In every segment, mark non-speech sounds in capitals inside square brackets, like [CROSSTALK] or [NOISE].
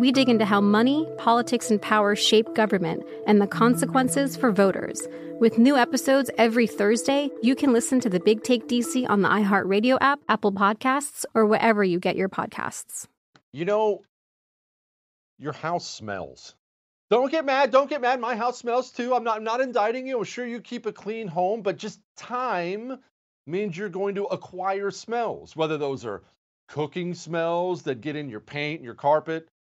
We dig into how money, politics, and power shape government and the consequences for voters. With new episodes every Thursday, you can listen to the Big Take DC on the iHeartRadio app, Apple Podcasts, or wherever you get your podcasts. You know, your house smells. Don't get mad. Don't get mad. My house smells too. I'm not I'm not indicting you. I'm sure you keep a clean home, but just time means you're going to acquire smells, whether those are cooking smells that get in your paint your carpet,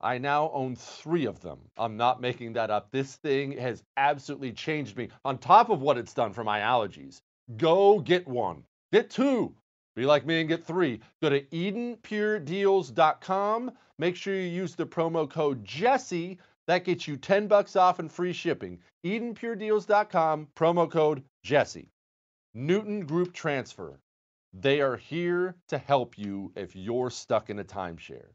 I now own three of them. I'm not making that up. This thing has absolutely changed me on top of what it's done for my allergies. Go get one, get two. Be like me and get three. Go to EdenPureDeals.com. Make sure you use the promo code Jesse that gets you 10 bucks off and free shipping. EdenPureDeals.com, promo code Jesse. Newton Group Transfer. They are here to help you if you're stuck in a timeshare.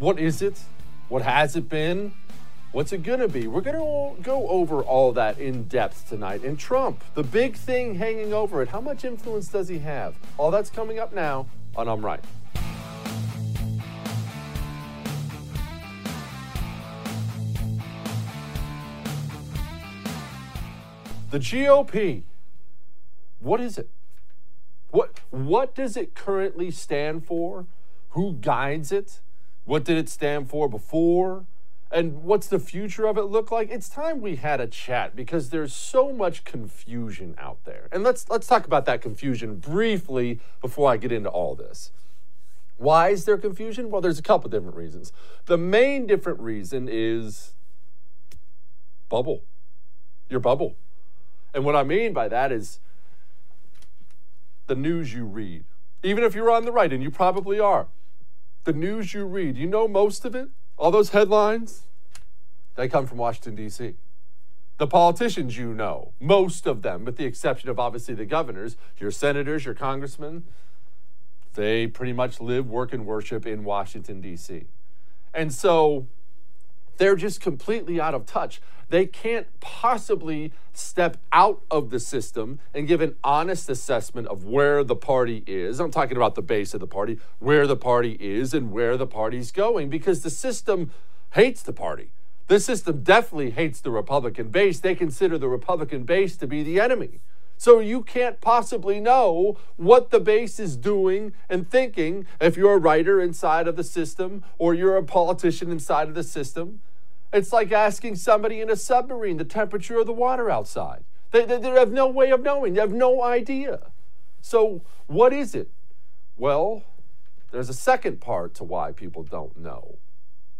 What is it? What has it been? What's it going to be? We're going to go over all that in depth tonight. And Trump, the big thing hanging over it, how much influence does he have? All that's coming up now on I'm Right. The GOP, what is it? What, what does it currently stand for? Who guides it? What did it stand for before? And what's the future of it look like? It's time we had a chat because there's so much confusion out there. And let's let's talk about that confusion briefly before I get into all this. Why is there confusion? Well, there's a couple different reasons. The main different reason is bubble. Your bubble. And what I mean by that is the news you read. Even if you're on the right, and you probably are, the news you read, you know most of it? All those headlines, they come from Washington, D.C. The politicians you know, most of them, with the exception of obviously the governors, your senators, your congressmen, they pretty much live, work, and worship in Washington, D.C. And so they're just completely out of touch. They can't possibly step out of the system and give an honest assessment of where the party is. I'm talking about the base of the party, where the party is and where the party's going, because the system hates the party. The system definitely hates the Republican base. They consider the Republican base to be the enemy. So you can't possibly know what the base is doing and thinking if you're a writer inside of the system or you're a politician inside of the system. It's like asking somebody in a submarine the temperature of the water outside. They, they, they have no way of knowing, they have no idea. So, what is it? Well, there's a second part to why people don't know.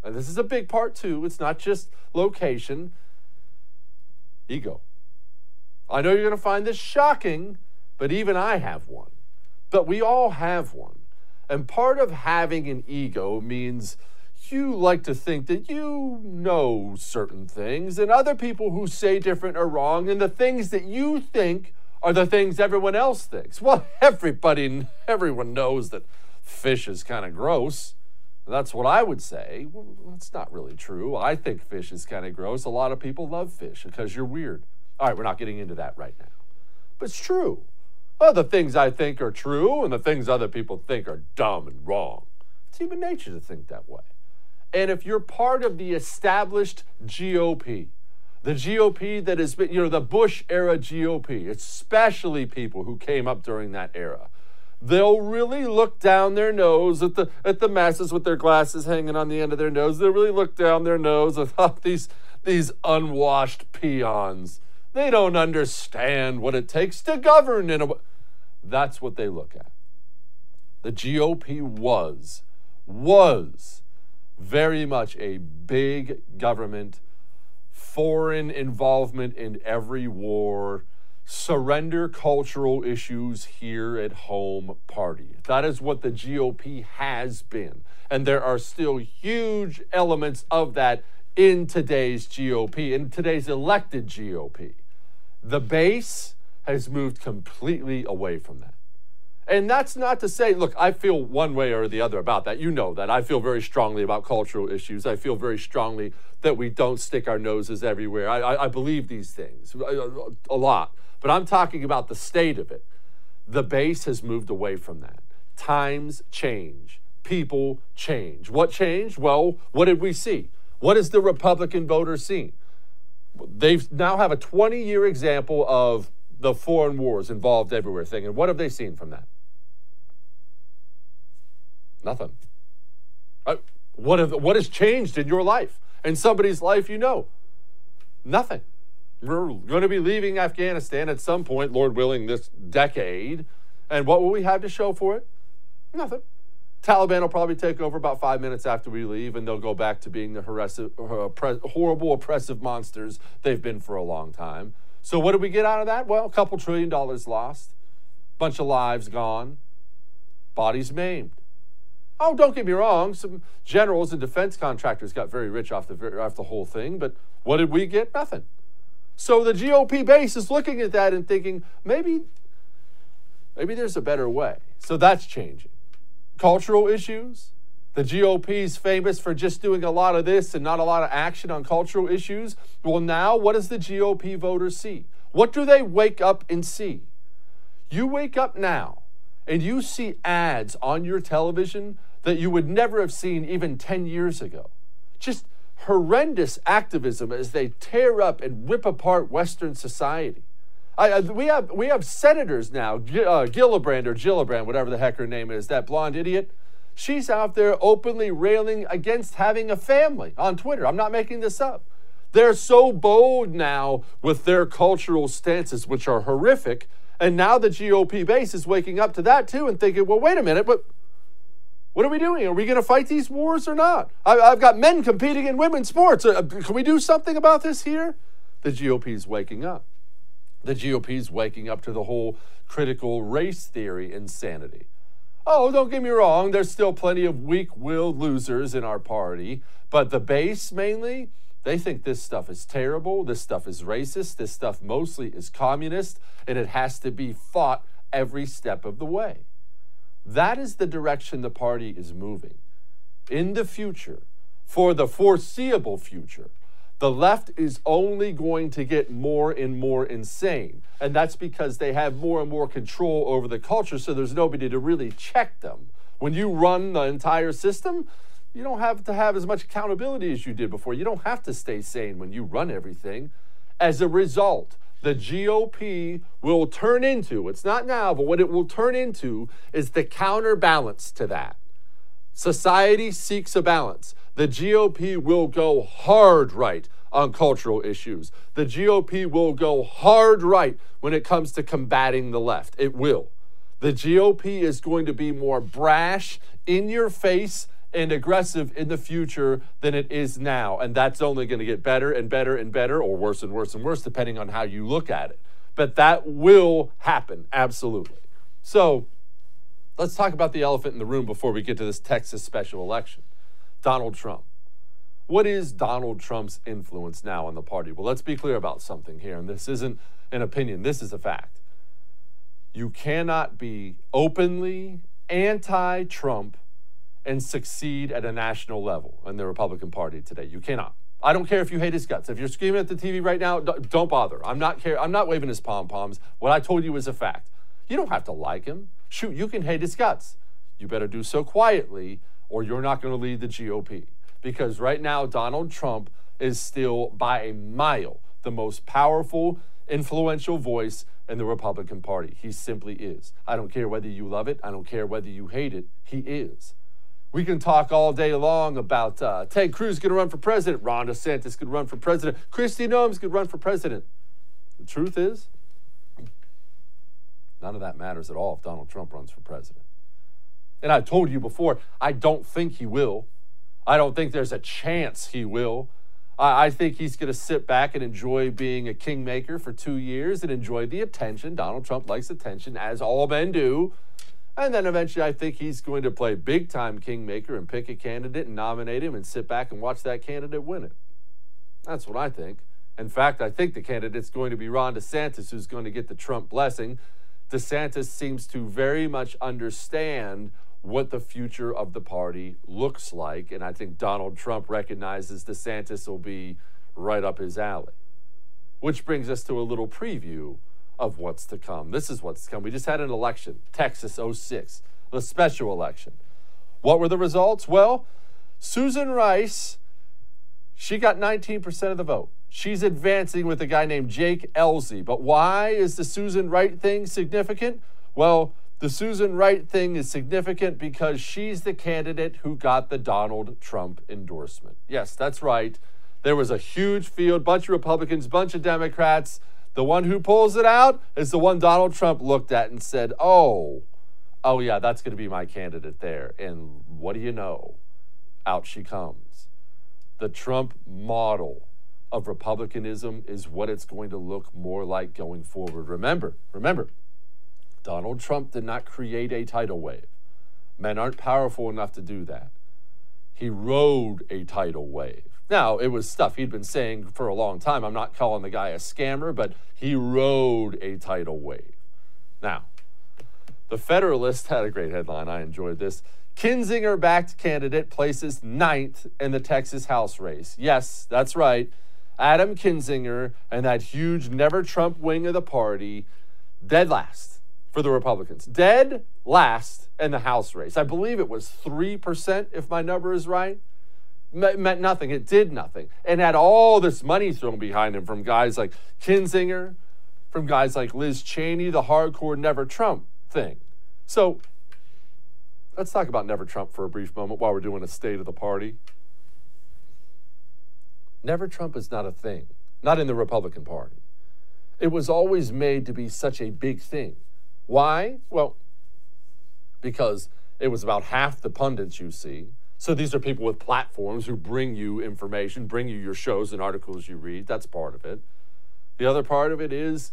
And this is a big part too. It's not just location, ego. I know you're going to find this shocking, but even I have one. But we all have one. And part of having an ego means you like to think that you know certain things, and other people who say different are wrong, and the things that you think are the things everyone else thinks. [LAUGHS] Well, everybody, everyone knows that fish is kind of gross. That's what I would say. Well, that's not really true. I think fish is kind of gross. A lot of people love fish because you're weird. All right, we're not getting into that right now. But it's true. Well, the things I think are true and the things other people think are dumb and wrong. It's human nature to think that way. And if you're part of the established GOP, the GOP that has been, you know, the Bush era GOP, especially people who came up during that era, they'll really look down their nose at the at the masses with their glasses hanging on the end of their nose. They'll really look down their nose at [LAUGHS] these these unwashed peons. They don't understand what it takes to govern in a that's what they look at. The GOP was was very much a big government, foreign involvement in every war, surrender cultural issues here at home party. That is what the GOP has been. And there are still huge elements of that in today's GOP, in today's elected GOP. The base has moved completely away from that. And that's not to say, look, I feel one way or the other about that. You know that. I feel very strongly about cultural issues. I feel very strongly that we don't stick our noses everywhere. I, I, I believe these things a lot. But I'm talking about the state of it. The base has moved away from that. Times change, people change. What changed? Well, what did we see? What has the Republican voter seen? They now have a 20 year example of the foreign wars involved everywhere thing. And what have they seen from that? Nothing. Uh, what, have, what has changed in your life? In somebody's life you know? Nothing. We're going to be leaving Afghanistan at some point, Lord willing, this decade. And what will we have to show for it? Nothing. Taliban will probably take over about five minutes after we leave, and they'll go back to being the horrible, oppressive monsters they've been for a long time. So, what did we get out of that? Well, a couple trillion dollars lost, bunch of lives gone, bodies maimed. Oh, don't get me wrong. Some generals and defense contractors got very rich off the, off the whole thing, but what did we get? Nothing. So the GOP base is looking at that and thinking, maybe, maybe there's a better way. So that's changing. Cultural issues. The GOP is famous for just doing a lot of this and not a lot of action on cultural issues. Well, now what does the GOP voters see? What do they wake up and see? You wake up now and you see ads on your television that you would never have seen even 10 years ago. Just horrendous activism as they tear up and rip apart Western society. I, we, have, we have senators now, uh, Gillibrand or Gillibrand, whatever the heck her name is, that blonde idiot. She's out there openly railing against having a family on Twitter. I'm not making this up. They're so bold now with their cultural stances, which are horrific. And now the GOP base is waking up to that too and thinking, well, wait a minute, but what are we doing? Are we going to fight these wars or not? I, have got men competing in women's sports. Uh, can we do something about this here? The GOP is waking up. The GOP is waking up to the whole critical race theory insanity. Oh, don't get me wrong, there's still plenty of weak willed losers in our party, but the base mainly, they think this stuff is terrible, this stuff is racist, this stuff mostly is communist, and it has to be fought every step of the way. That is the direction the party is moving. In the future, for the foreseeable future, the left is only going to get more and more insane. And that's because they have more and more control over the culture, so there's nobody to really check them. When you run the entire system, you don't have to have as much accountability as you did before. You don't have to stay sane when you run everything. As a result, the GOP will turn into, it's not now, but what it will turn into is the counterbalance to that. Society seeks a balance. The GOP will go hard right on cultural issues. The GOP will go hard right when it comes to combating the left. It will. The GOP is going to be more brash, in your face, and aggressive in the future than it is now. And that's only going to get better and better and better, or worse and worse and worse, depending on how you look at it. But that will happen, absolutely. So let's talk about the elephant in the room before we get to this Texas special election Donald Trump. What is Donald Trump's influence now on the party? Well, let's be clear about something here, and this isn't an opinion, this is a fact. You cannot be openly anti Trump and succeed at a national level in the Republican Party today. You cannot. I don't care if you hate his guts. If you're screaming at the TV right now, don't bother. I'm not care. I'm not waving his pom poms. What I told you is a fact. You don't have to like him. Shoot, you can hate his guts. You better do so quietly, or you're not going to lead the GOP. Because right now, Donald Trump is still by a mile the most powerful, influential voice in the Republican Party. He simply is. I don't care whether you love it. I don't care whether you hate it. He is. We can talk all day long about uh, Ted Cruz going to run for president, Ron DeSantis could run for president, Kristi Noem could run for president. The truth is, none of that matters at all if Donald Trump runs for president. And I told you before, I don't think he will. I don't think there's a chance he will. I, I think he's going to sit back and enjoy being a kingmaker for two years and enjoy the attention. Donald Trump likes attention, as all men do. And then eventually, I think he's going to play big time kingmaker and pick a candidate and nominate him and sit back and watch that candidate win it. That's what I think. In fact, I think the candidate's going to be Ron DeSantis, who's going to get the Trump blessing. DeSantis seems to very much understand what the future of the party looks like. And I think Donald Trump recognizes DeSantis will be right up his alley. Which brings us to a little preview of what's to come. This is what's to come. We just had an election, Texas 06, the special election. What were the results? Well, Susan Rice, she got 19% of the vote. She's advancing with a guy named Jake Ellzey. But why is the Susan Wright thing significant? Well, the Susan Wright thing is significant because she's the candidate who got the Donald Trump endorsement. Yes, that's right. There was a huge field, bunch of Republicans, bunch of Democrats. The one who pulls it out is the one Donald Trump looked at and said, Oh, oh, yeah, that's going to be my candidate there. And what do you know? Out she comes. The Trump model of republicanism is what it's going to look more like going forward. Remember, remember, Donald Trump did not create a tidal wave. Men aren't powerful enough to do that. He rode a tidal wave. Now, it was stuff he'd been saying for a long time. I'm not calling the guy a scammer, but he rode a tidal wave. Now, the Federalist had a great headline. I enjoyed this. Kinzinger backed candidate places ninth in the Texas House race. Yes, that's right. Adam Kinzinger and that huge never Trump wing of the party, dead last for the Republicans. Dead last in the House race. I believe it was 3%, if my number is right meant nothing. It did nothing. And had all this money thrown behind him from guys like Kinzinger, from guys like Liz Cheney, the hardcore never Trump thing. So Let's talk about Never Trump for a brief moment while we're doing a state of the party. Never Trump is not a thing, not in the Republican Party. It was always made to be such a big thing. Why? Well, because it was about half the pundits you see. So these are people with platforms who bring you information, bring you your shows and articles you read. That's part of it. The other part of it is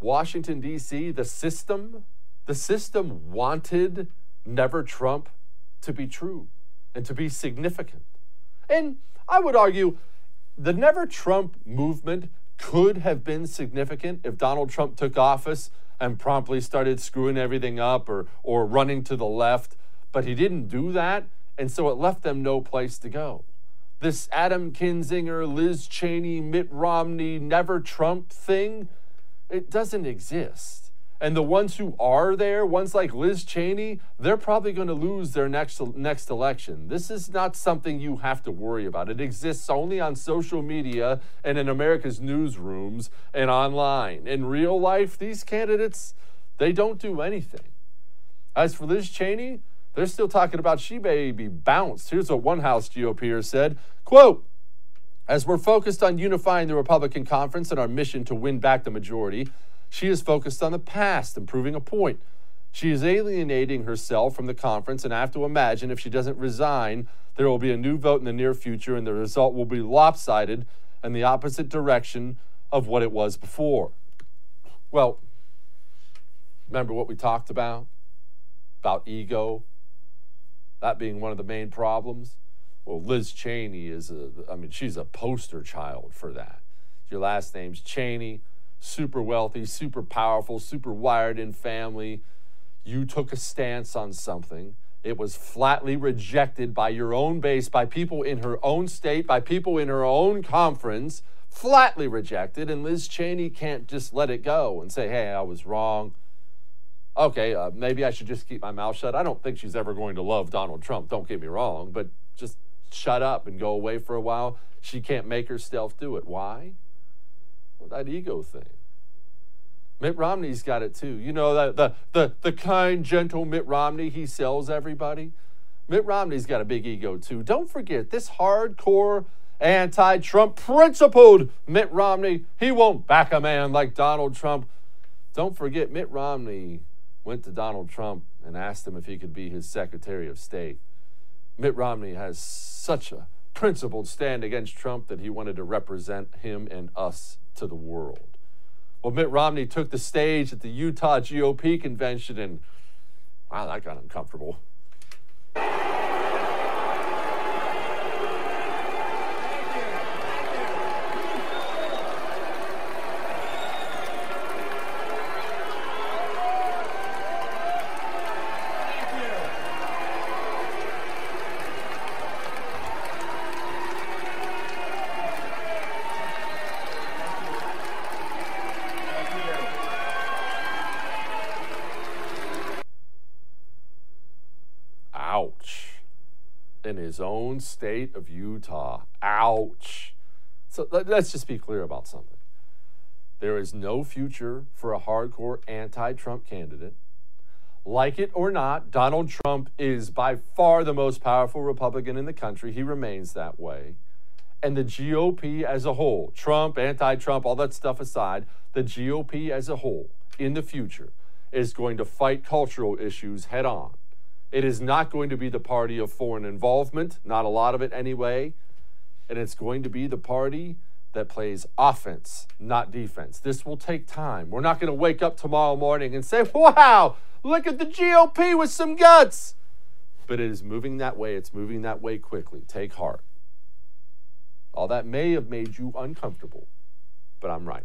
Washington, D.C., the system, the system wanted Never Trump to be true and to be significant. And I would argue the Never Trump movement could have been significant if Donald Trump took office and promptly started screwing everything up or, or running to the left. But he didn't do that, and so it left them no place to go. This Adam Kinzinger, Liz Cheney, Mitt Romney, Never Trump thing, it doesn't exist. And the ones who are there, ones like Liz Cheney, they're probably going to lose their next next election. This is not something you have to worry about. It exists only on social media and in America's newsrooms and online. In real life, these candidates, they don't do anything. As for Liz Cheney, they're still talking about she may be bounced. Here's what one House GOPer said, quote, as we're focused on unifying the Republican conference and our mission to win back the majority, she is focused on the past and proving a point. She is alienating herself from the conference, and I have to imagine if she doesn't resign, there will be a new vote in the near future, and the result will be lopsided and the opposite direction of what it was before. Well, remember what we talked about? About ego, that being one of the main problems? Well, Liz Cheney is a, I mean, she's a poster child for that. Your last name's Cheney super wealthy, super powerful, super wired in family. You took a stance on something. It was flatly rejected by your own base, by people in her own state, by people in her own conference, flatly rejected. And Liz Cheney can't just let it go and say, hey, I was wrong. Okay, uh, maybe I should just keep my mouth shut. I don't think she's ever going to love Donald Trump, don't get me wrong, but just shut up and go away for a while. She can't make herself do it. Why? Well, that ego thing. Mitt Romney's got it too. You know, the, the, the, the kind, gentle Mitt Romney, he sells everybody. Mitt Romney's got a big ego too. Don't forget, this hardcore, anti Trump, principled Mitt Romney, he won't back a man like Donald Trump. Don't forget, Mitt Romney went to Donald Trump and asked him if he could be his Secretary of State. Mitt Romney has such a principled stand against Trump that he wanted to represent him and us to the world. Well, Mitt Romney took the stage at the Utah GOP convention, and wow, that got uncomfortable. His own state of Utah. Ouch. So let's just be clear about something. There is no future for a hardcore anti Trump candidate. Like it or not, Donald Trump is by far the most powerful Republican in the country. He remains that way. And the GOP as a whole, Trump, anti Trump, all that stuff aside, the GOP as a whole in the future is going to fight cultural issues head on. It is not going to be the party of foreign involvement, not a lot of it anyway. And it's going to be the party that plays offense, not defense. This will take time. We're not going to wake up tomorrow morning and say, wow, look at the GOP with some guts. But it is moving that way. It's moving that way quickly. Take heart. All that may have made you uncomfortable, but I'm right.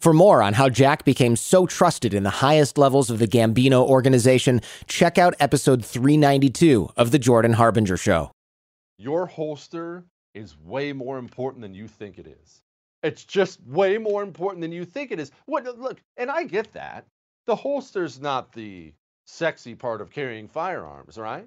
For more on how Jack became so trusted in the highest levels of the Gambino organization, check out episode 392 of The Jordan Harbinger Show. Your holster is way more important than you think it is. It's just way more important than you think it is. What look, and I get that. The holster's not the sexy part of carrying firearms, right?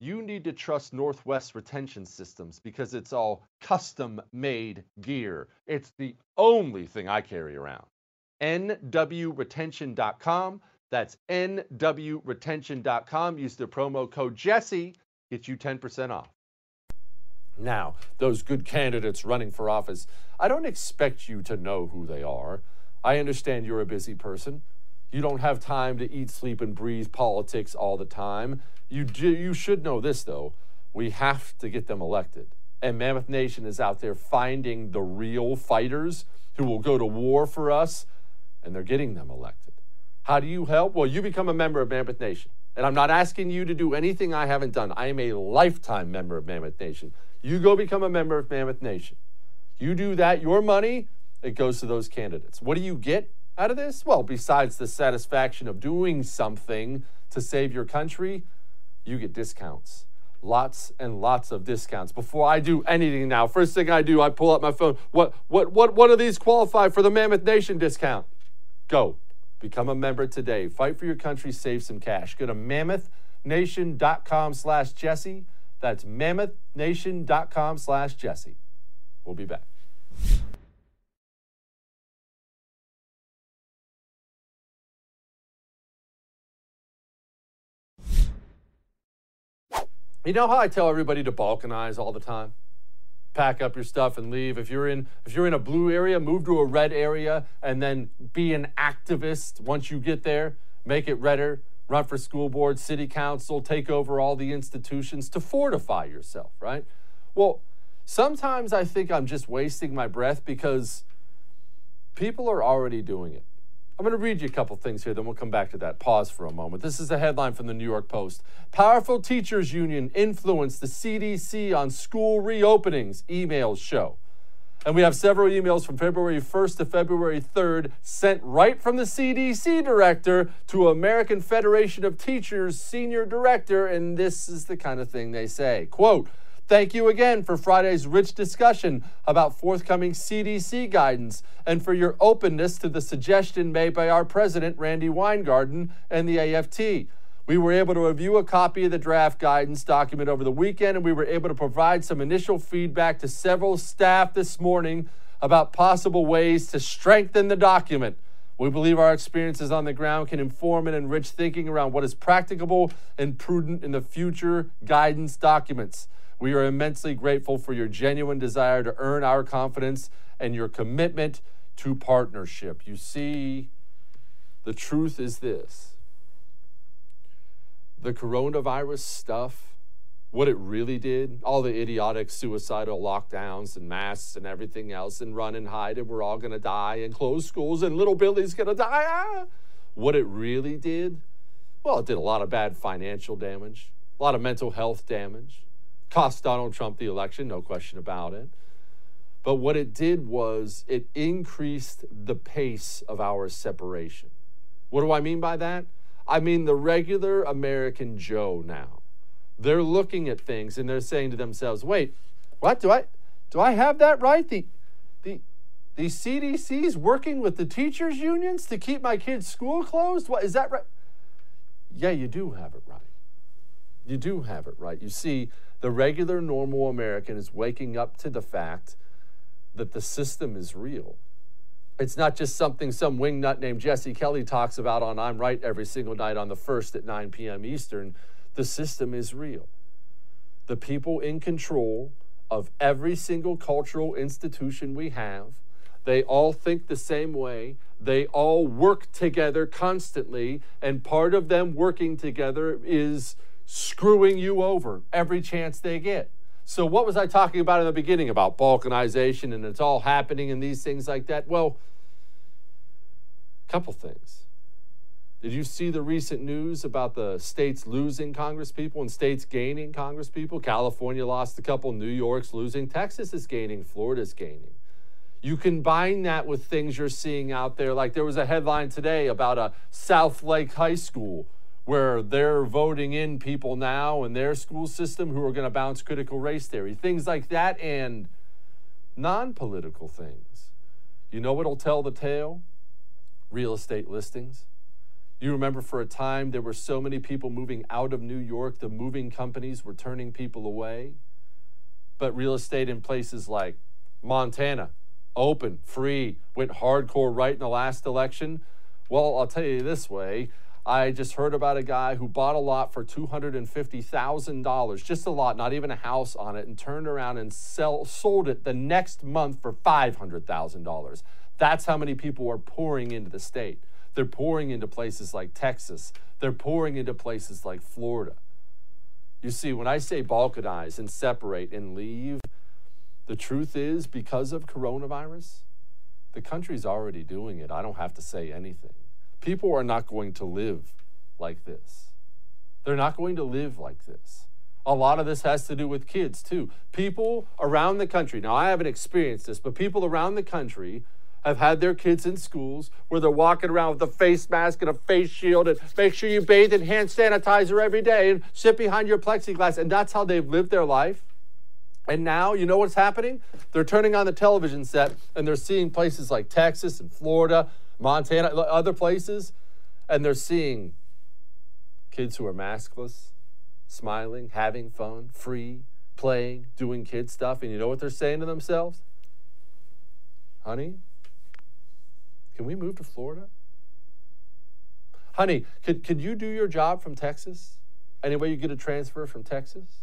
you need to trust Northwest Retention Systems because it's all custom made gear. It's the only thing I carry around. NWRetention.com. That's NWRetention.com. Use the promo code Jesse, get you 10% off. Now, those good candidates running for office, I don't expect you to know who they are. I understand you're a busy person. You don't have time to eat, sleep, and breathe politics all the time. You, do, you should know this, though. We have to get them elected. And Mammoth Nation is out there finding the real fighters who will go to war for us, and they're getting them elected. How do you help? Well, you become a member of Mammoth Nation. And I'm not asking you to do anything I haven't done. I am a lifetime member of Mammoth Nation. You go become a member of Mammoth Nation. You do that, your money, it goes to those candidates. What do you get out of this? Well, besides the satisfaction of doing something to save your country, you get discounts. Lots and lots of discounts. Before I do anything now, first thing I do, I pull up my phone. What what what what are these qualify for the Mammoth Nation discount? Go. Become a member today. Fight for your country, save some cash. Go to mammothnation.com slash Jesse. That's mammothnation.com slash Jesse. We'll be back. You know how I tell everybody to balkanize all the time? Pack up your stuff and leave. If you're in if you're in a blue area, move to a red area and then be an activist once you get there. Make it redder. Run for school board, city council, take over all the institutions to fortify yourself, right? Well, sometimes I think I'm just wasting my breath because people are already doing it. I'm going to read you a couple things here, then we'll come back to that. Pause for a moment. This is a headline from the New York Post. Powerful teachers union influenced the CDC on school reopenings, emails show. And we have several emails from February 1st to February 3rd sent right from the CDC director to American Federation of Teachers senior director. And this is the kind of thing they say. Quote, Thank you again for Friday's rich discussion about forthcoming CDC guidance and for your openness to the suggestion made by our president, Randi Weingarten, and the AFT. We were able to review a copy of the draft guidance document over the weekend, and we were able to provide some initial feedback to several staff this morning about possible ways to strengthen the document. We believe our experiences on the ground can inform and enrich thinking around what is practicable and prudent in the future guidance documents. We are immensely grateful for your genuine desire to earn our confidence and your commitment to partnership. You see, the truth is this the coronavirus stuff, what it really did, all the idiotic suicidal lockdowns and masks and everything else, and run and hide, and we're all to die, and close schools, and little Billy's to die. Ah! What it really did, well, it did a lot of bad financial damage, a lot of mental health damage, cost Donald Trump the election, no question about it. But what it did was it increased the pace of our separation. What do I mean by that? I mean the regular American Joe now. They're looking at things and they're saying to themselves, wait, what do I do I have that right? The the the CDC's working with the teachers unions to keep my kids' school closed? What is that right? Yeah, you do have it right. You do have it right. You see, the regular, normal American is waking up to the fact that the system is real. It's not just something some wingnut named Jesse Kelly talks about on I'm Right every single night on the 1st at 9 p.m. Eastern. The system is real. The people in control of every single cultural institution we have, they all think the same way. They all work together constantly. And part of them working together is screwing you over every chance they get. So, what was I talking about in the beginning about balkanization and it's all happening and these things like that? Well, a couple things. Did you see the recent news about the states losing congresspeople and states gaining congresspeople? California lost a couple, New York's losing, Texas is gaining, Florida's gaining. You combine that with things you're seeing out there. Like there was a headline today about a Southlake High School where they're voting in people now in their school system who are going to bounce critical race theory, things like that, and non political things. You know what'll tell the tale? Real estate listings. You remember for a time there were so many people moving out of New York, the moving companies were turning people away. But real estate in places like Montana, open, free, went hardcore right in the last election. Well, I'll tell you this way I just heard about a guy who bought a lot for $250,000, just a lot, not even a house on it, and turned around and sell, sold it the next month for $500,000. That's how many people are pouring into the state. They're pouring into places like Texas, they're pouring into places like Florida. You see, when I say balkanize and separate and leave, the truth is because of coronavirus, the country's already doing it. I don't have to say anything. People are not going to live like this. They're not going to live like this. A lot of this has to do with kids, too. People around the country, now I haven't experienced this, but people around the country have had their kids in schools where they're walking around with a face mask and a face shield and make sure you bathe in hand sanitizer every day and sit behind your plexiglass. And that's how they've lived their life. And now, you know what's happening? They're turning on the television set and they're seeing places like Texas and Florida Montana, other places, and they're seeing kids who are maskless, smiling, having fun, free, playing, doing kid stuff. And you know what they're saying to themselves? Honey, can we move to Florida? Honey, could, could you do your job from Texas? Any way you get a transfer from Texas?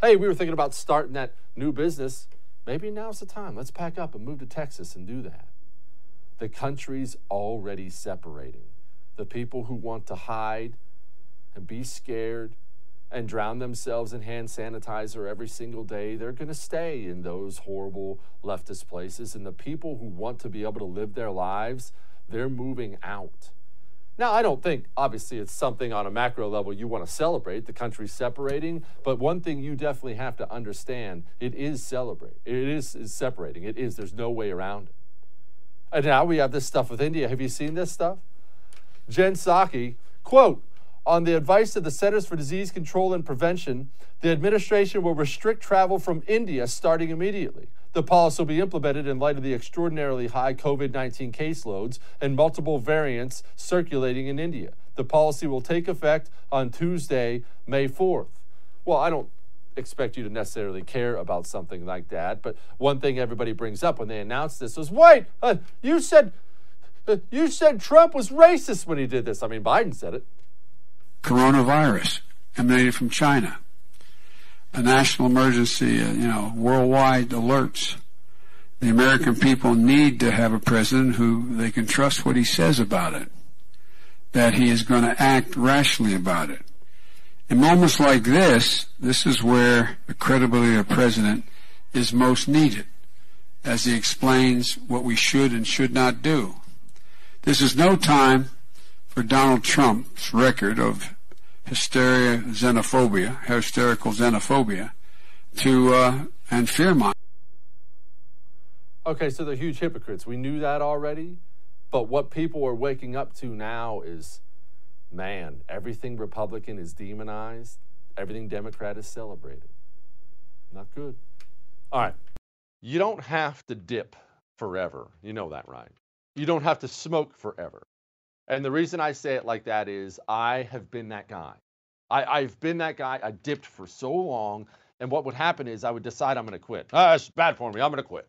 Hey, we were thinking about starting that new business. Maybe now's the time. Let's pack up and move to Texas and do that. The country's already separating. The people who want to hide and be scared and drown themselves in hand sanitizer every single day, they're going to stay in those horrible leftist places. And the people who want to be able to live their lives, they're moving out. Now, I don't think, obviously, it's something on a macro level you want to celebrate. The country's separating, but one thing you definitely have to understand: it is celebrate. It is, is separating. It is. There's no way around it. And now we have this stuff with India. Have you seen this stuff? Jen Psaki, quote, on the advice of the Centers for Disease Control and Prevention, the administration will restrict travel from India starting immediately. The policy will be implemented in light of the extraordinarily high COVID 19 caseloads and multiple variants circulating in India. The policy will take effect on Tuesday, May 4th. Well, I don't expect you to necessarily care about something like that. But one thing everybody brings up when they announce this was, wait, uh, you said uh, you said Trump was racist when he did this. I mean, Biden said it. Coronavirus emanated from China. A national emergency, uh, you know, worldwide alerts. The American people need to have a president who they can trust what he says about it, that he is going to act rationally about it. In moments like this, this is where the credibility of the president is most needed as he explains what we should and should not do. This is no time for Donald Trump's record of hysteria, xenophobia, hysterical xenophobia, to uh, and fear Okay, so they're huge hypocrites. We knew that already, but what people are waking up to now is man, everything Republican is demonized, everything Democrat is celebrated. Not good. All right. You don't have to dip forever. You know that, right? You don't have to smoke forever. And the reason I say it like that is I have been that guy. I, have been that guy. I dipped for so long. And what would happen is I would decide I'm going to quit. Ah, it's bad for me. I'm going to quit.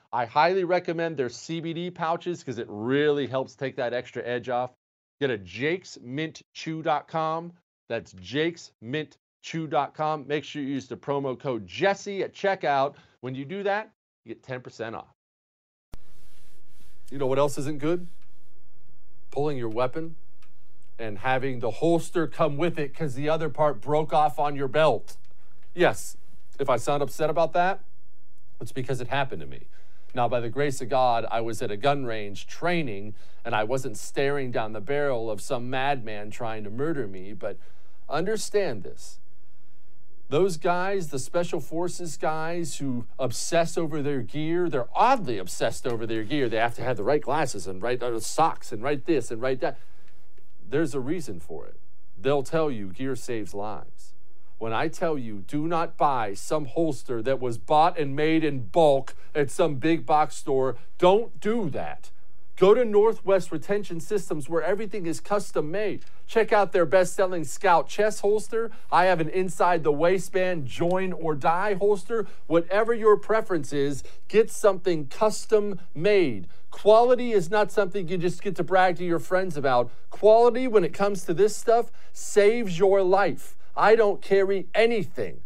I highly recommend their CBD pouches because it really helps take that extra edge off. Get a jakesmintchew.com. That's jakesmintchew.com. Make sure you use the promo code Jesse at checkout. When you do that, you get 10% off. You know what else isn't good? Pulling your weapon and having the holster come with it because the other part broke off on your belt. Yes, if I sound upset about that, it's because it happened to me. Now, by the grace of God, I was at a gun range training and I wasn't staring down the barrel of some madman trying to murder me. But understand this those guys, the special forces guys who obsess over their gear, they're oddly obsessed over their gear. They have to have the right glasses and right uh, socks and right this and right that. There's a reason for it. They'll tell you gear saves lives when I tell you do not buy some holster that was bought and made in bulk at some big box store, don't do that. Go to Northwest Retention Systems where everything is custom made. Check out their best selling Scout chest holster. I have an inside the waistband join or die holster. Whatever your preference is, get something custom made. Quality is not something you just get to brag to your friends about. Quality, when it comes to this stuff, saves your life. I don't carry anything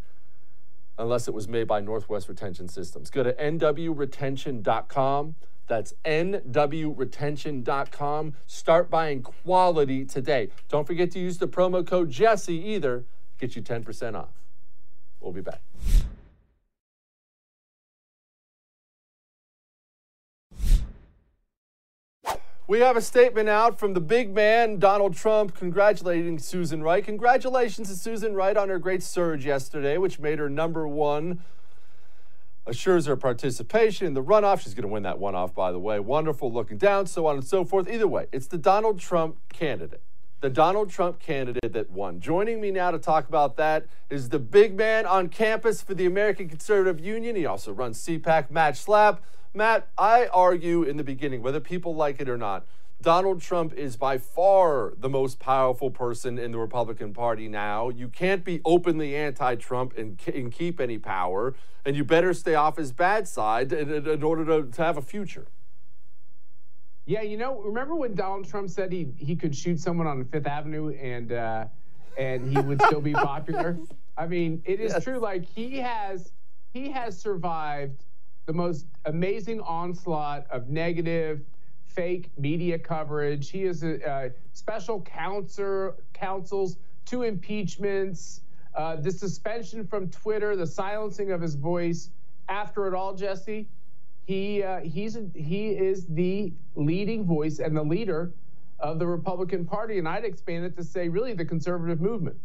unless it was made by Northwest Retention Systems. Go to nwretention.com. That's nwretention.com. Start buying quality today. Don't forget to use the promo code Jesse either. Get you 10% off. We'll be back. We have a statement out from the big man, Donald Trump, congratulating Susan Wright. Congratulations to Susan Wright on her great surge yesterday, which made her number one. Assures her participation in the runoff. She's going to win that one off, by the way. Wonderful looking down, so on and so forth. Either way, it's the Donald Trump candidate. The Donald Trump candidate that won. Joining me now to talk about that is the big man on campus for the American Conservative Union. He also runs CPAC, Matt Schlapp. Matt, I argue in the beginning, whether people like it or not, Donald Trump is by far the most powerful person in the Republican Party now. You can't be openly anti Trump and, and, keep any power, and you better stay off his bad side in, in order to, to have a future. Yeah, you know, remember when Donald Trump said he, he could shoot someone on Fifth Avenue and uh, and he would still be popular? I mean, it is yes. true. Like he has he has survived the most amazing onslaught of negative, fake media coverage. He is a, special counsel, counsels, two impeachments, uh, the suspension from Twitter, the silencing of his voice. After it all, Jesse, he uh, he's a, he is the leading voice and the leader of the Republican Party, and I'd expand it to say really the conservative movement.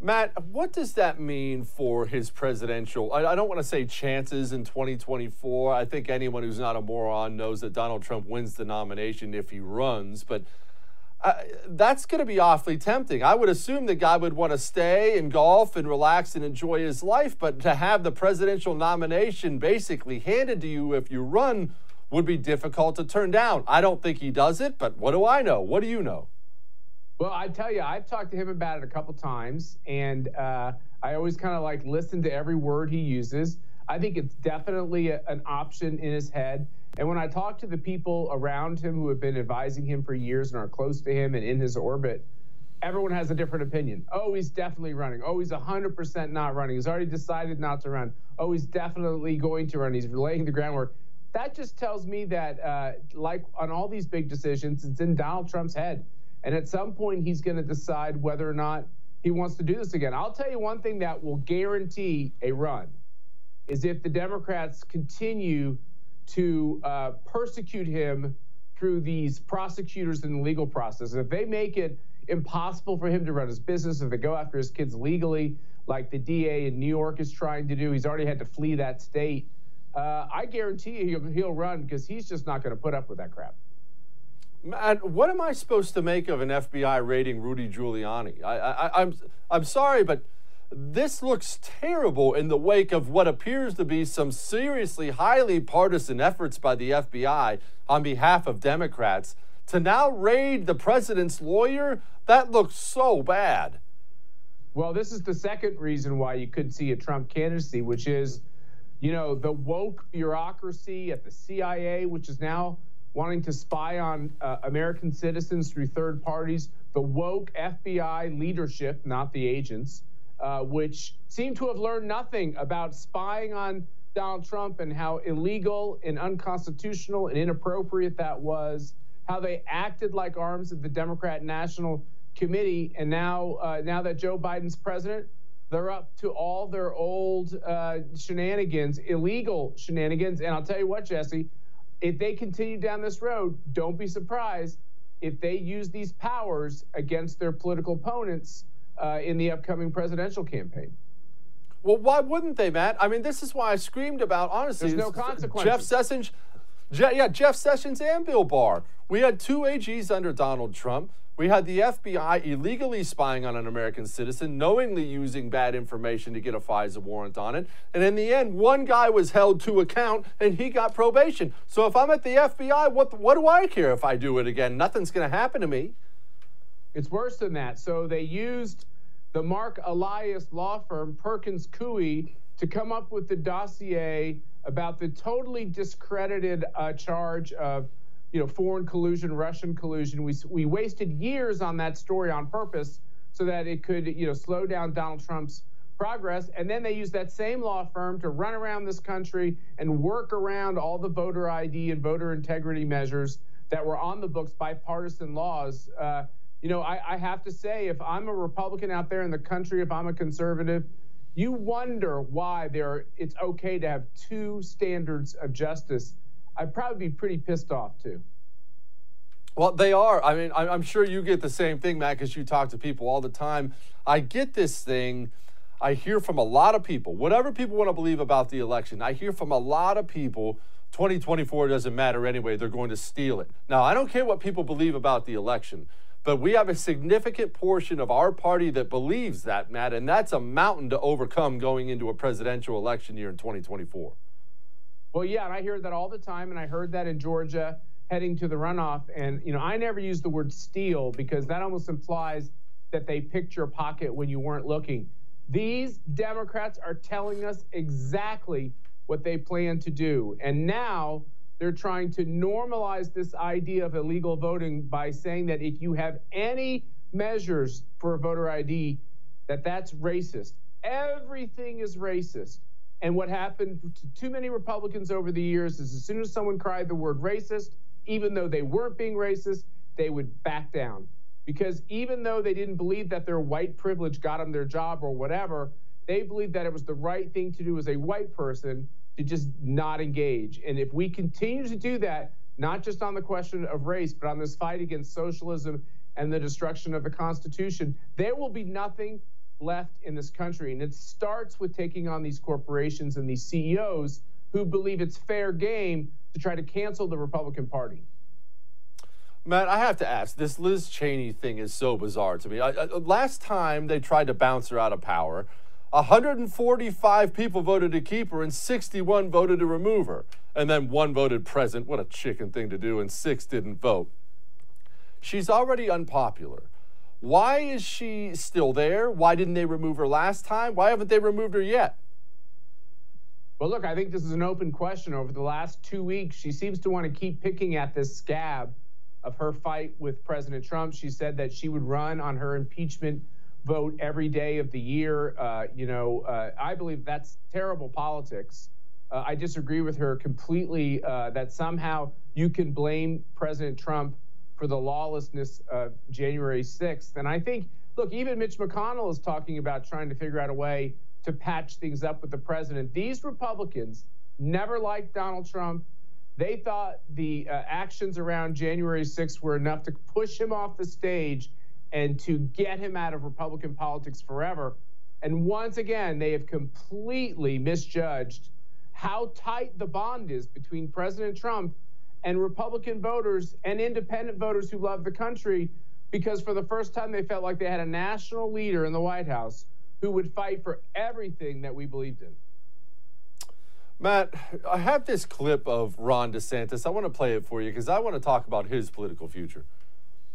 Matt, what does that mean for his presidential? I, I don't want to say chances in 2024. I think anyone who's not a moron knows that Donald Trump wins the nomination if he runs, but uh, that's going to be awfully tempting. I would assume the guy would want to stay and golf and relax and enjoy his life, but to have the presidential nomination basically handed to you if you run would be difficult to turn down. I don't think he does it, but what do I know? What do you know? Well, I tell you, I've talked to him about it a couple times, and uh, I always kind of like listen to every word he uses. I think it's definitely a, an option in his head. And when I talk to the people around him who have been advising him for years and are close to him and in his orbit, everyone has a different opinion. Oh, he's definitely running. Oh, he's 100% not running. He's already decided not to run. Oh, he's definitely going to run. He's laying the groundwork. That just tells me that, uh, like on all these big decisions, it's in Donald Trump's head. And at some point, he's going to decide whether or not he wants to do this again. I'll tell you one thing that will guarantee a run is if the Democrats continue to uh, persecute him through these prosecutors in the legal process. If they make it impossible for him to run his business, if they go after his kids legally, like the DA in New York is trying to do, he's already had to flee that state. uh, I guarantee you he'll, he'll run because he's just not going to put up with that crap. Man, what am I supposed to make of an FBI raiding Rudy Giuliani? I, I, I'm, I'm sorry, but this looks terrible in the wake of what appears to be some seriously highly partisan efforts by the FBI on behalf of Democrats to now raid the president's lawyer. That looks so bad. Well, this is the second reason why you could see a Trump candidacy, which is, you know, the woke bureaucracy at the CIA, which is now wanting to spy on uh, American citizens through third parties, the woke FBI leadership, not the agents, uh, which seem to have learned nothing about spying on Donald Trump and how illegal and unconstitutional and inappropriate that was, how they acted like arms of the Democrat National Committee, and now uh, now that Joe Biden's president, they're up to all their old uh, shenanigans, illegal shenanigans. And I'll tell you what, Jesse, if they continue down this road, don't be surprised if they use these powers against their political opponents uh, in the upcoming presidential campaign. Well, why wouldn't they, Matt? I mean, this is why I screamed about honestly. There's no consequences. Jeff Sessions, Je- yeah, Jeff Sessions and Bill Barr. We had two AGs under Donald Trump. We had the FBI illegally spying on an American citizen, knowingly using bad information to get a FISA warrant on it. And in the end, one guy was held to account and he got probation. So if I'm at the FBI, what, what do I care if I do it again? Nothing's going to happen to me. It's worse than that. So they used the Marc Elias law firm, Perkins Coie, to come up with the dossier about the totally discredited uh, charge of you know, foreign collusion, Russian collusion. We, we wasted years on that story on purpose so that it could, you know, slow down Donald Trump's progress. And then they used that same law firm to run around this country and work around all the voter ID and voter integrity measures that were on the books, bipartisan laws. Uh, you know, I, I have to say, if I'm a Republican out there in the country, if I'm a conservative, you wonder why there it's okay to have two standards of justice I'd probably be pretty pissed off too. Well, they are. I mean, I'm sure you get the same thing, Matt, because you talk to people all the time. I get this thing. I hear from a lot of people, whatever people want to believe about the election, I hear from a lot of people 2024 doesn't matter anyway. They're going to steal it. Now, I don't care what people believe about the election, but we have a significant portion of our party that believes that, Matt, and that's a mountain to overcome going into a presidential election year in 2024. Well, yeah, and I hear that all the time, and I heard that in Georgia heading to the runoff. And, you know, I never use the word steal because that almost implies that they picked your pocket when you weren't looking. These Democrats are telling us exactly what they plan to do. And now they're trying to normalize this idea of illegal voting by saying that if you have any measures for a voter ID, that that's racist. Everything is racist. And what happened to too many Republicans over the years is as soon as someone cried the word racist, even though they weren't being racist, they would back down. Because even though they didn't believe that their white privilege got them their job or whatever, they believed that it was the right thing to do as a white person to just not engage. And if we continue to do that, not just on the question of race, but on this fight against socialism and the destruction of the Constitution, there will be nothing left in this country. And it starts with taking on these corporations and these CEOs who believe it's fair game to try to cancel the Republican Party. Matt, I have to ask this Liz Cheney thing is so bizarre to me. I, I, last time they tried to bounce her out of power, 145 people voted to keep her and 61 voted to remove her. And then one voted present. What a chicken thing to do, and six didn't vote. She's already unpopular. Why is she still there? Why didn't they remove her last time? Why haven't they removed her yet? Well, look, I think this is an open question. Over the last two weeks, she seems to want to keep picking at this scab of her fight with President Trump. She said that she would run on her impeachment vote every day of the year. Uh, you know, uh, I believe that's terrible politics. Uh, I disagree with her completely uh, that somehow you can blame President Trump for the lawlessness of January 6th. And I think, look, even Mitch McConnell is talking about trying to figure out a way to patch things up with the president. These Republicans never liked Donald Trump. They thought the uh, actions around January 6th were enough to push him off the stage and to get him out of Republican politics forever. And once again, they have completely misjudged how tight the bond is between President Trump and Republican voters and independent voters who love the country because for the first time they felt like they had a national leader in the White House who would fight for everything that we believed in. Matt, I have this clip of Ron DeSantis. I want to play it for you because I want to talk about his political future.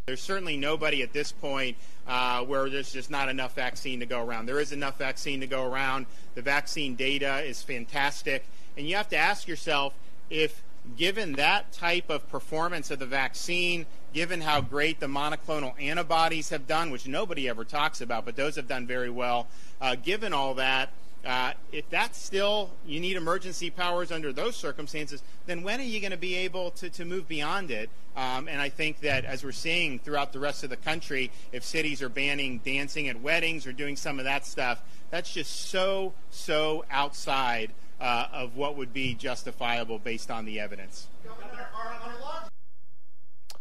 There's certainly nobody at this point uh, where there's just not enough vaccine to go around. There is enough vaccine to go around. The vaccine data is fantastic. And you have to ask yourself if, given that type of performance of the vaccine, given how great the monoclonal antibodies have done, which nobody ever talks about, but those have done very well, uh, given all that, uh, if that's still, you need emergency powers under those circumstances, then when are you going to be able to, to move beyond it? Um, and I think that as we're seeing throughout the rest of the country, if cities are banning dancing at weddings or doing some of that stuff, that's just so, so outside uh, of what would be justifiable based on the evidence.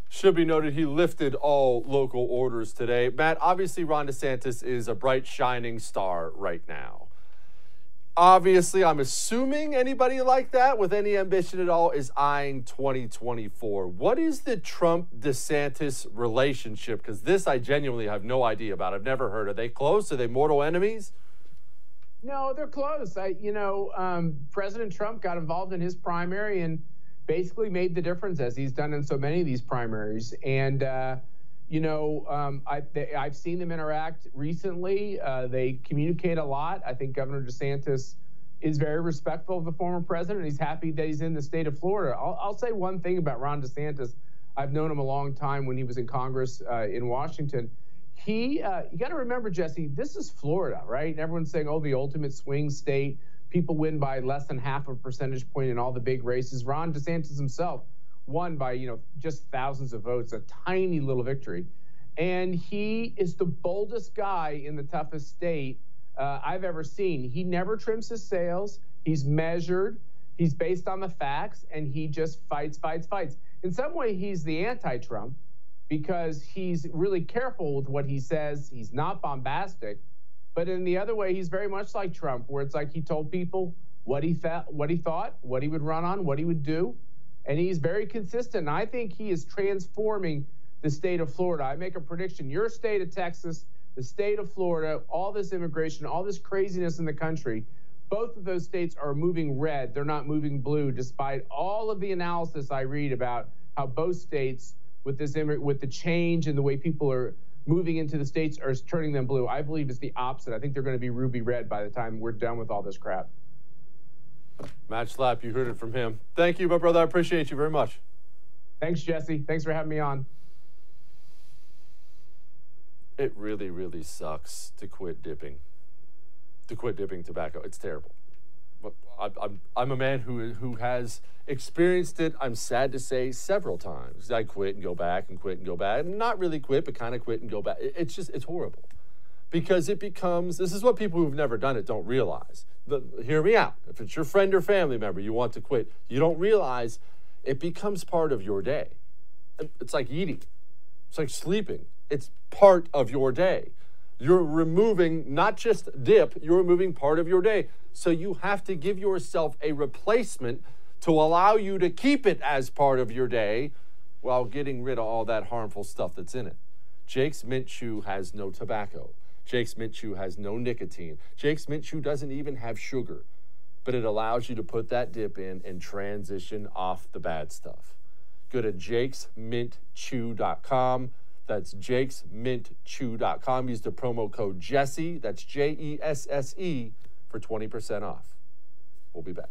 Should be noted he lifted all local orders today. Matt, obviously, Ron DeSantis is a bright, shining star right now. Obviously, I'm assuming anybody like that with any ambition at all is eyeing 2024. What is the Trump DeSantis relationship? Because this I genuinely have no idea about. I've never heard. Are they close? Are they mortal enemies? No, they're close. I, you know, um, President Trump got involved in his primary and basically made the difference as he's done in so many of these primaries. And uh, you know, um, I, have seen them interact recently. Uh, they communicate a lot. I think Governor DeSantis is very respectful of the former president. He's happy that he's in the state of Florida. I'll, I'll say one thing about Ron DeSantis. I've known him a long time when he was in Congress uh, in Washington. He, uh, you got to remember, Jesse, this is Florida, right? And everyone's saying, oh, the ultimate swing state. People win by less than half a percentage point in all the big races. Ron DeSantis himself won by, you know, just thousands of votes, a tiny little victory. And he is the boldest guy in the toughest state uh, I've ever seen. He never trims his sails. He's measured. He's based on the facts, and he just fights, fights, fights. In some way, he's the anti-Trump because he's really careful with what he says. He's not bombastic, but in the other way, he's very much like Trump, where it's like he told people what he felt, what he thought, what he would run on, what he would do, and he's very consistent. I think he is transforming the state of Florida. I make a prediction: your state of Texas, the state of Florida, all this immigration, all this craziness in the country. Both of those states are moving red. They're not moving blue, despite all of the analysis I read about how both states, with this with the change and the way people are moving into the states, are turning them blue. I believe it's the opposite. I think they're going to be ruby red by the time we're done with all this crap. Matt Schlapp, you heard it from him. Thank you, my brother. I appreciate you very much. Thanks, Jesse. Thanks for having me on. It really, really sucks to quit dipping. To quit dipping tobacco. It's terrible. I'm, I'm a man who, who has experienced it, I'm sad to say, several times. I quit and go back and quit and go back. Not really quit, but kind of quit and go back. It's just, it's horrible because it becomes this is what people who've never done it don't realize. The, hear me out. If it's your friend or family member you want to quit, you don't realize it becomes part of your day. It's like eating, it's like sleeping. It's part of your day. You're removing not just dip, you're removing part of your day. So you have to give yourself a replacement to allow you to keep it as part of your day while getting rid of all that harmful stuff that's in it. Jake's Mint Chew has no tobacco. Jake's Mint Chew has no nicotine. Jake's Mint Chew doesn't even have sugar, but it allows you to put that dip in and transition off the bad stuff. Go to jakesmintchew.com. That's jakesmintchew.com. Use the promo code Jesse, that's J E S S E, for 20% off. We'll be back.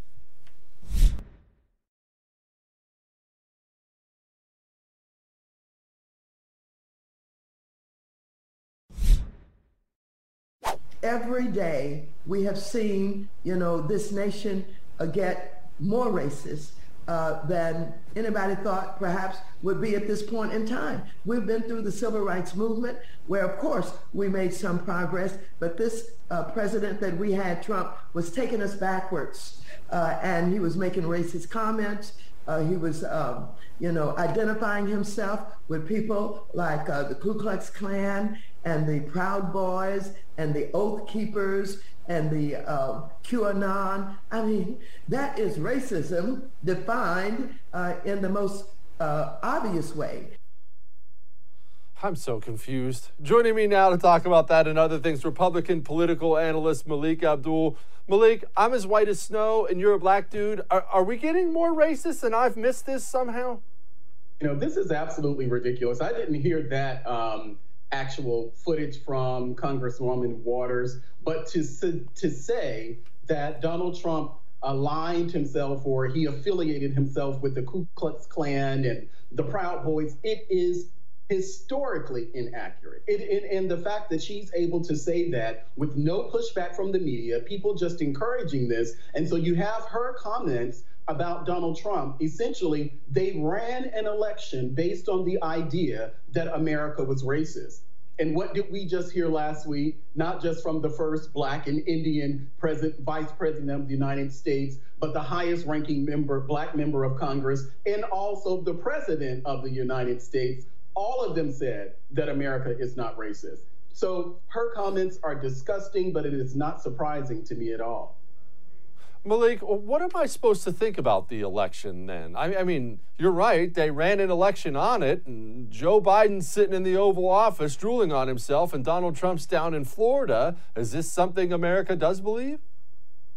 every day we have seen, you know, this nation get more racist uh, than anybody thought perhaps would be at this point in time. We've been through the civil rights movement where, of course, we made some progress, but this uh, president that we had, Trump, was taking us backwards. Uh, and he was making racist comments. Uh, he was, um, you know, identifying himself with people like uh, the Ku Klux Klan and the Proud Boys and the Oath Keepers and the uh, QAnon. I mean, that is racism defined uh, in the most uh, obvious way. I'm so confused. Joining me now to talk about that and other things, Republican political analyst Melik Abdul. Melik, I'm as white as snow and you're a black dude. Are, are we getting more racist and I've missed this somehow? You know, this is absolutely ridiculous. I didn't hear that um, actual footage from Congresswoman Waters, but to, to say that Donald Trump aligned himself or he affiliated himself with the Ku Klux Klan and the Proud Boys, it is historically inaccurate. It, it, and the fact that she's able to say that with no pushback from the media, people just encouraging this. And so you have her comments about Donald Trump. Essentially, they ran an election based on the idea that America was racist. And what did we just hear last week? Not just from the first black and Indian president, vice president of the United States, but the highest ranking member, black member of Congress, and also the president of the United States all of them said that America is not racist. So her comments are disgusting, but it is not surprising to me at all. Melik, what am I supposed to think about the election then? I, I, mean, you're right. They ran an election on it, and Joe Biden's sitting in the Oval Office drooling on himself, and Donald Trump's down in Florida. Is this something America does believe?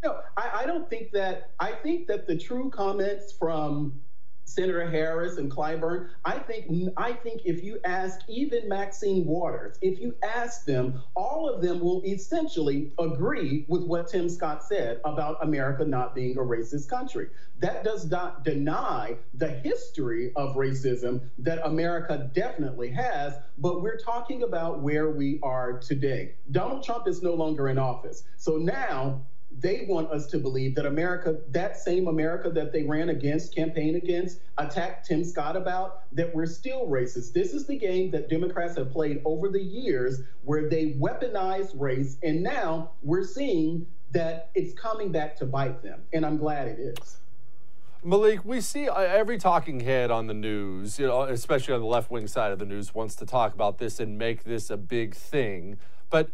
No, I, I don't think that. I think that the true comments from Senator Harris and Clyburn. I think I think if you ask even Maxine Waters, if you ask them, all of them will essentially agree with what Tim Scott said about America not being a racist country. That does not deny the history of racism that America definitely has, but we're talking about where we are today. Donald Trump is no longer in office. So now they want us to believe that America, that same America that they ran against, campaign against, attacked Tim Scott about, that we're still racist. This is the game that Democrats have played over the years where they weaponize race, and now we're seeing that it's coming back to bite them, and I'm glad it is. Melik, we see uh, every talking head on the news, you know, especially on the left wing side of the news, wants to talk about this and make this a big thing. But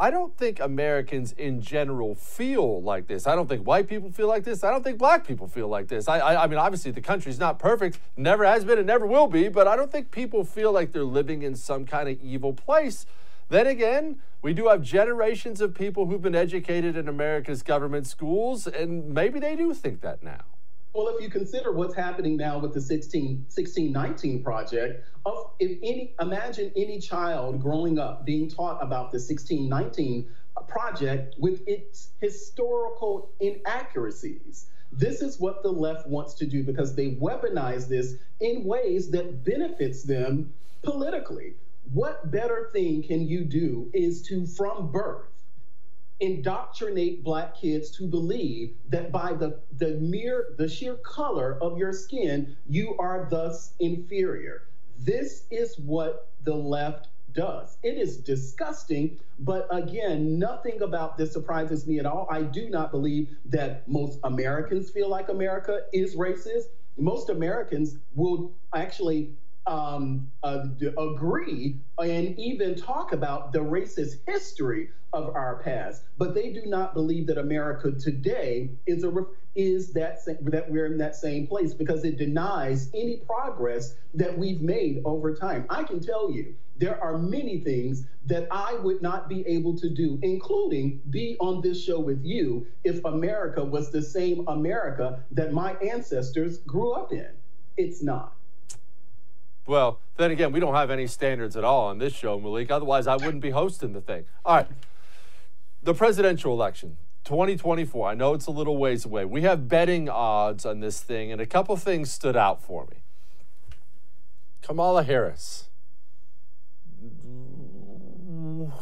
I don't think Americans in general feel like this. I don't think white people feel like this. I don't think black people feel like this. I, I, I, mean, obviously, the country's not perfect, never has been, and never will be, but I don't think people feel like they're living in some kind of evil place. Then again, we do have generations of people who've been educated in America's government schools, and maybe they do think that now. Well, if you consider what's happening now with the 16, 1619 project, of if any imagine any child growing up being taught about the 1619 project with its historical inaccuracies. This is what the left wants to do because they weaponize this in ways that benefits them politically. What better thing can you do is to, from birth, indoctrinate black kids to believe that by the, the mere the sheer color of your skin you are thus inferior. This is what the left does. It is disgusting but again nothing about this surprises me at all. I do not believe that most americans feel like america is racist. Most americans will actually um, uh, agree and even talk about the racist history of our past, but they do not believe that America today is a is that that we're in that same place because it denies any progress that we've made over time. I can tell you there are many things that I would not be able to do, including be on this show with you if America was the same America that my ancestors grew up in. It's not. Well, then again, we don't have any standards at all on this show, Melik. Otherwise, I wouldn't be hosting the thing. All right. The presidential election, 2024. I know it's a little ways away. We have betting odds on this thing, and a couple things stood out for me. Kamala Harris.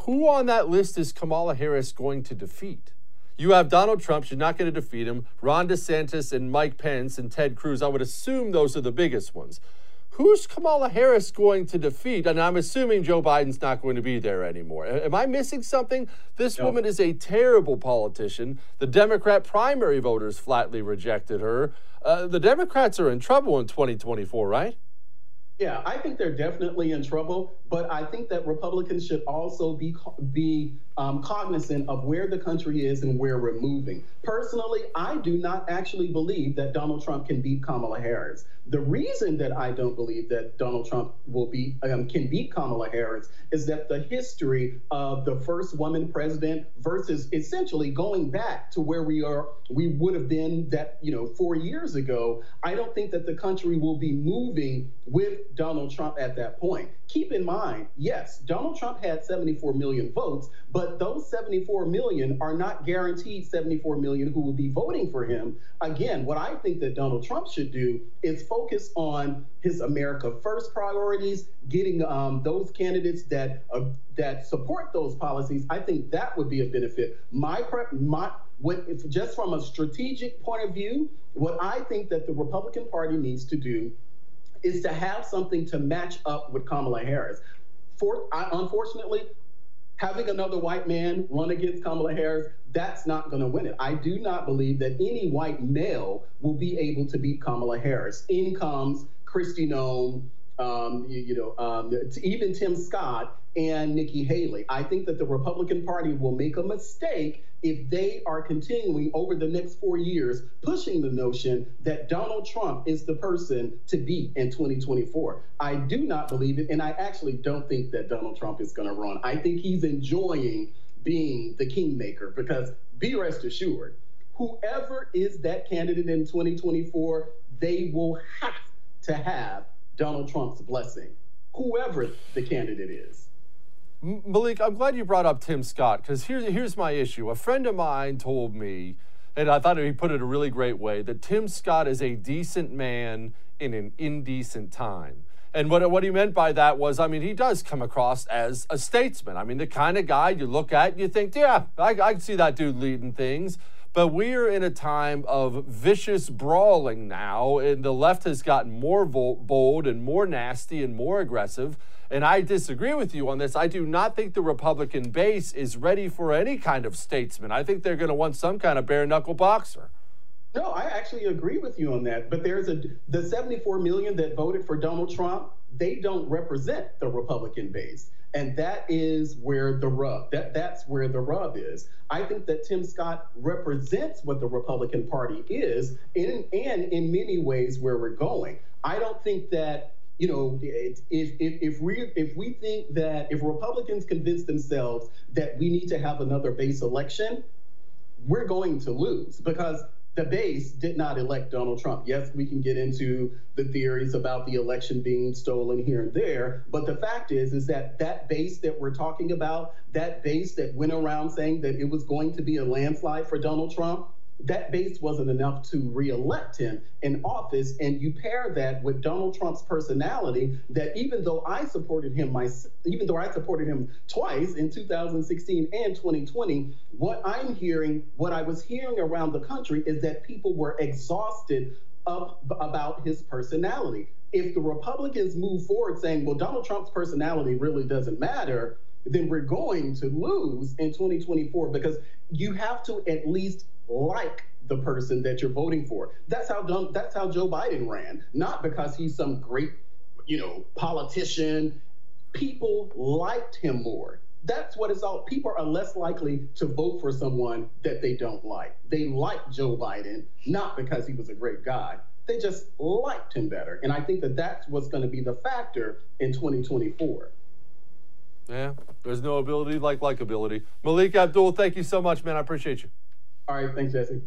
Who on that list is Kamala Harris going to defeat? You have Donald Trump, she's not going to defeat him, Ron DeSantis and Mike Pence and Ted Cruz. I would assume those are the biggest ones. Who's Kamala Harris going to defeat? And I'm assuming Joe Biden's not going to be there anymore. Am I missing something? This no. woman is a terrible politician. The Democrat primary voters flatly rejected her. Uh, the Democrats are in trouble in 2024, right? Yeah, I think they're definitely in trouble, but I think that Republicans should also be be um, cognizant of where the country is and where we're moving. Personally, I do not actually believe that Donald Trump can beat Kamala Harris. The reason that I don't believe that Donald Trump will be um, can beat Kamala Harris is that the history of the first woman president versus essentially going back to where we are, we would have been that you know four years ago. I don't think that the country will be moving with Donald Trump at that point. Keep in mind, yes, Donald Trump had 74 million votes, but those 74 million are not guaranteed 74 million who will be voting for him. Again, what I think that Donald Trump should do is focus on his America First priorities, getting um, those candidates that uh, that support those policies. I think that would be a benefit. My my what if just from a strategic point of view, what I think that the Republican Party needs to do is to have something to match up with Kamala Harris. For, I, unfortunately, having another white man run against Kamala Harris, that's not going to win it. I do not believe that any white male will be able to beat Kamala Harris. In comes Kristi Noem, um, you, you, know, um, even Tim Scott and Nikki Haley. I think that the Republican Party will make a mistake if they are continuing over the next four years pushing the notion that Donald Trump is the person to beat in 2024. I do not believe it, and I actually don't think that Donald Trump is going to run. I think he's enjoying being the kingmaker because be rest assured, whoever is that candidate in 2024, they will have to have Donald Trump's blessing, whoever the candidate is. Melik, I'm glad you brought up Tim Scott because here's, here's my issue. A friend of mine told me, and I thought he put it a really great way, that Tim Scott is a decent man in an indecent time. And what, what he meant by that was, I mean, he does come across as a statesman. I mean, the kind of guy you look at and you think, yeah, I, I can see that dude leading things. But we're in a time of vicious brawling now, and the left has gotten more bold and more nasty and more aggressive. And I disagree with you on this. I do not think the Republican base is ready for any kind of statesman. I think they're going to want some kind of bare knuckle boxer. No, I actually agree with you on that. But there's a the 74 million that voted for Donald Trump. They don't represent the Republican base. And that is where the rub, that, that's where the rub is. I think that Tim Scott represents what the Republican Party is in, and in many ways where we're going. I don't think that you know, if, if, if we if we think that if Republicans convince themselves that we need to have another base election, we're going to lose because the base did not elect Donald Trump. Yes, we can get into the theories about the election being stolen here and there, but the fact is is that that base that we're talking about, that base that went around saying that it was going to be a landslide for Donald Trump, that base wasn't enough to reelect him in office. And you pair that with Donald Trump's personality, that even though I supported him, my, even though I supported him twice in 2016 and 2020, what I'm hearing, what I was hearing around the country is that people were exhausted of, about his personality. If the Republicans move forward saying, well, Donald Trump's personality really doesn't matter, then we're going to lose in 2024 because you have to at least like the person that you're voting for. That's how dumb, that's how Joe Biden ran, not because he's some great, you know, politician. People liked him more. That's what it's all. People are less likely to vote for someone that they don't like. They like Joe Biden not because he was a great guy. They just liked him better. And I think that that's what's going to be the factor in 2024. Yeah, there's no ability like likability. Melik Abdul, thank you so much, man. I appreciate you. All right, thanks, Jesse.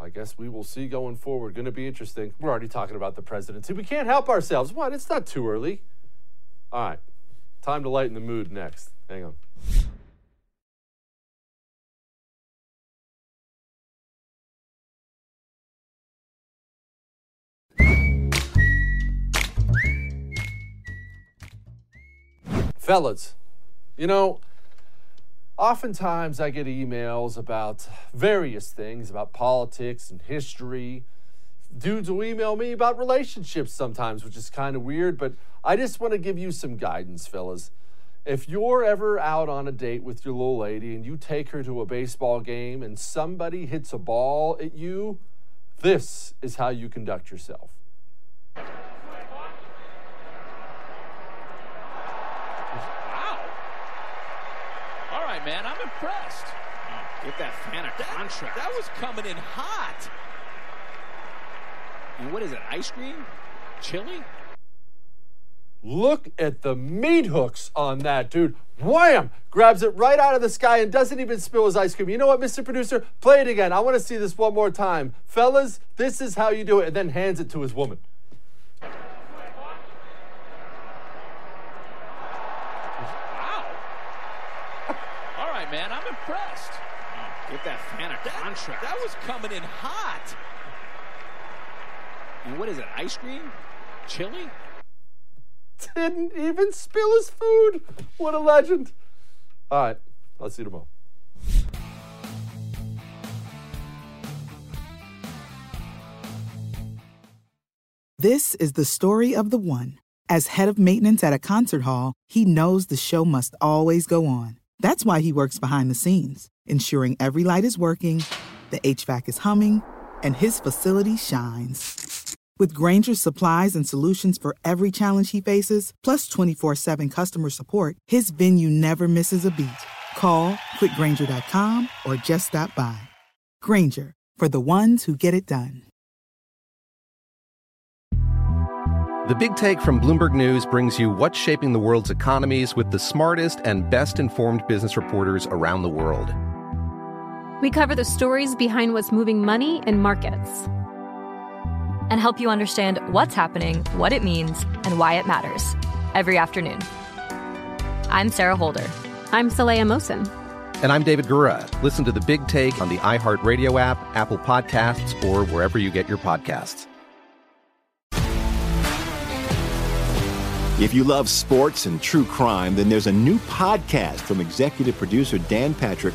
I guess we will see going forward. Going to be interesting. We're already talking about the presidency. We can't help ourselves. What? It's not too early. All right. Time to lighten the mood next. Hang on. Fellas, you know, Oftentimes, I get emails about various things, about politics and history, dudes will email me about relationships sometimes, which is kind of weird, but I just want to give you some guidance, fellas. If you're ever out on a date with your little lady and you take her to a baseball game and somebody hits a ball at you, this is how you conduct yourself. Wow. All right, man, I'm impressed. Give that fan a contract. That was coming in hot. And what is it, ice cream? Chili? Look at the meat hooks on that, dude. Wham! Grabs it right out of the sky and doesn't even spill his ice cream. You know what, Mr. Producer? Play it again. I want to see this one more time. Fellas, this is how you do it. And then hands it to his woman. Wow. All right, man, I'm impressed. Give that fan a contract. That was coming in hot. And what is it, ice cream? Chili? Didn't even spill his food. What a legend. All right, I'll see you tomorrow. This is the story of the one. As head of maintenance at a concert hall, he knows the show must always go on. That's why he works behind the scenes, ensuring every light is working, the HVAC is humming, and his facility shines. With Grainger's supplies and solutions for every challenge he faces, plus 24 7 customer support, his venue never misses a beat. Call click grainger.com or just stop by. Granger, for the ones who get it done. The Big Take from Bloomberg News brings you what's shaping the world's economies with the smartest and best informed business reporters around the world. We cover the stories behind what's moving money and markets. And help you understand what's happening, what it means, and why it matters every afternoon. I'm Sarah Holder. I'm Saleha Mohsin. And I'm David Gura. Listen to The Big Take on the iHeartRadio app, Apple Podcasts, or wherever you get your podcasts. If you love sports and true crime, then there's a new podcast from executive producer Dan Patrick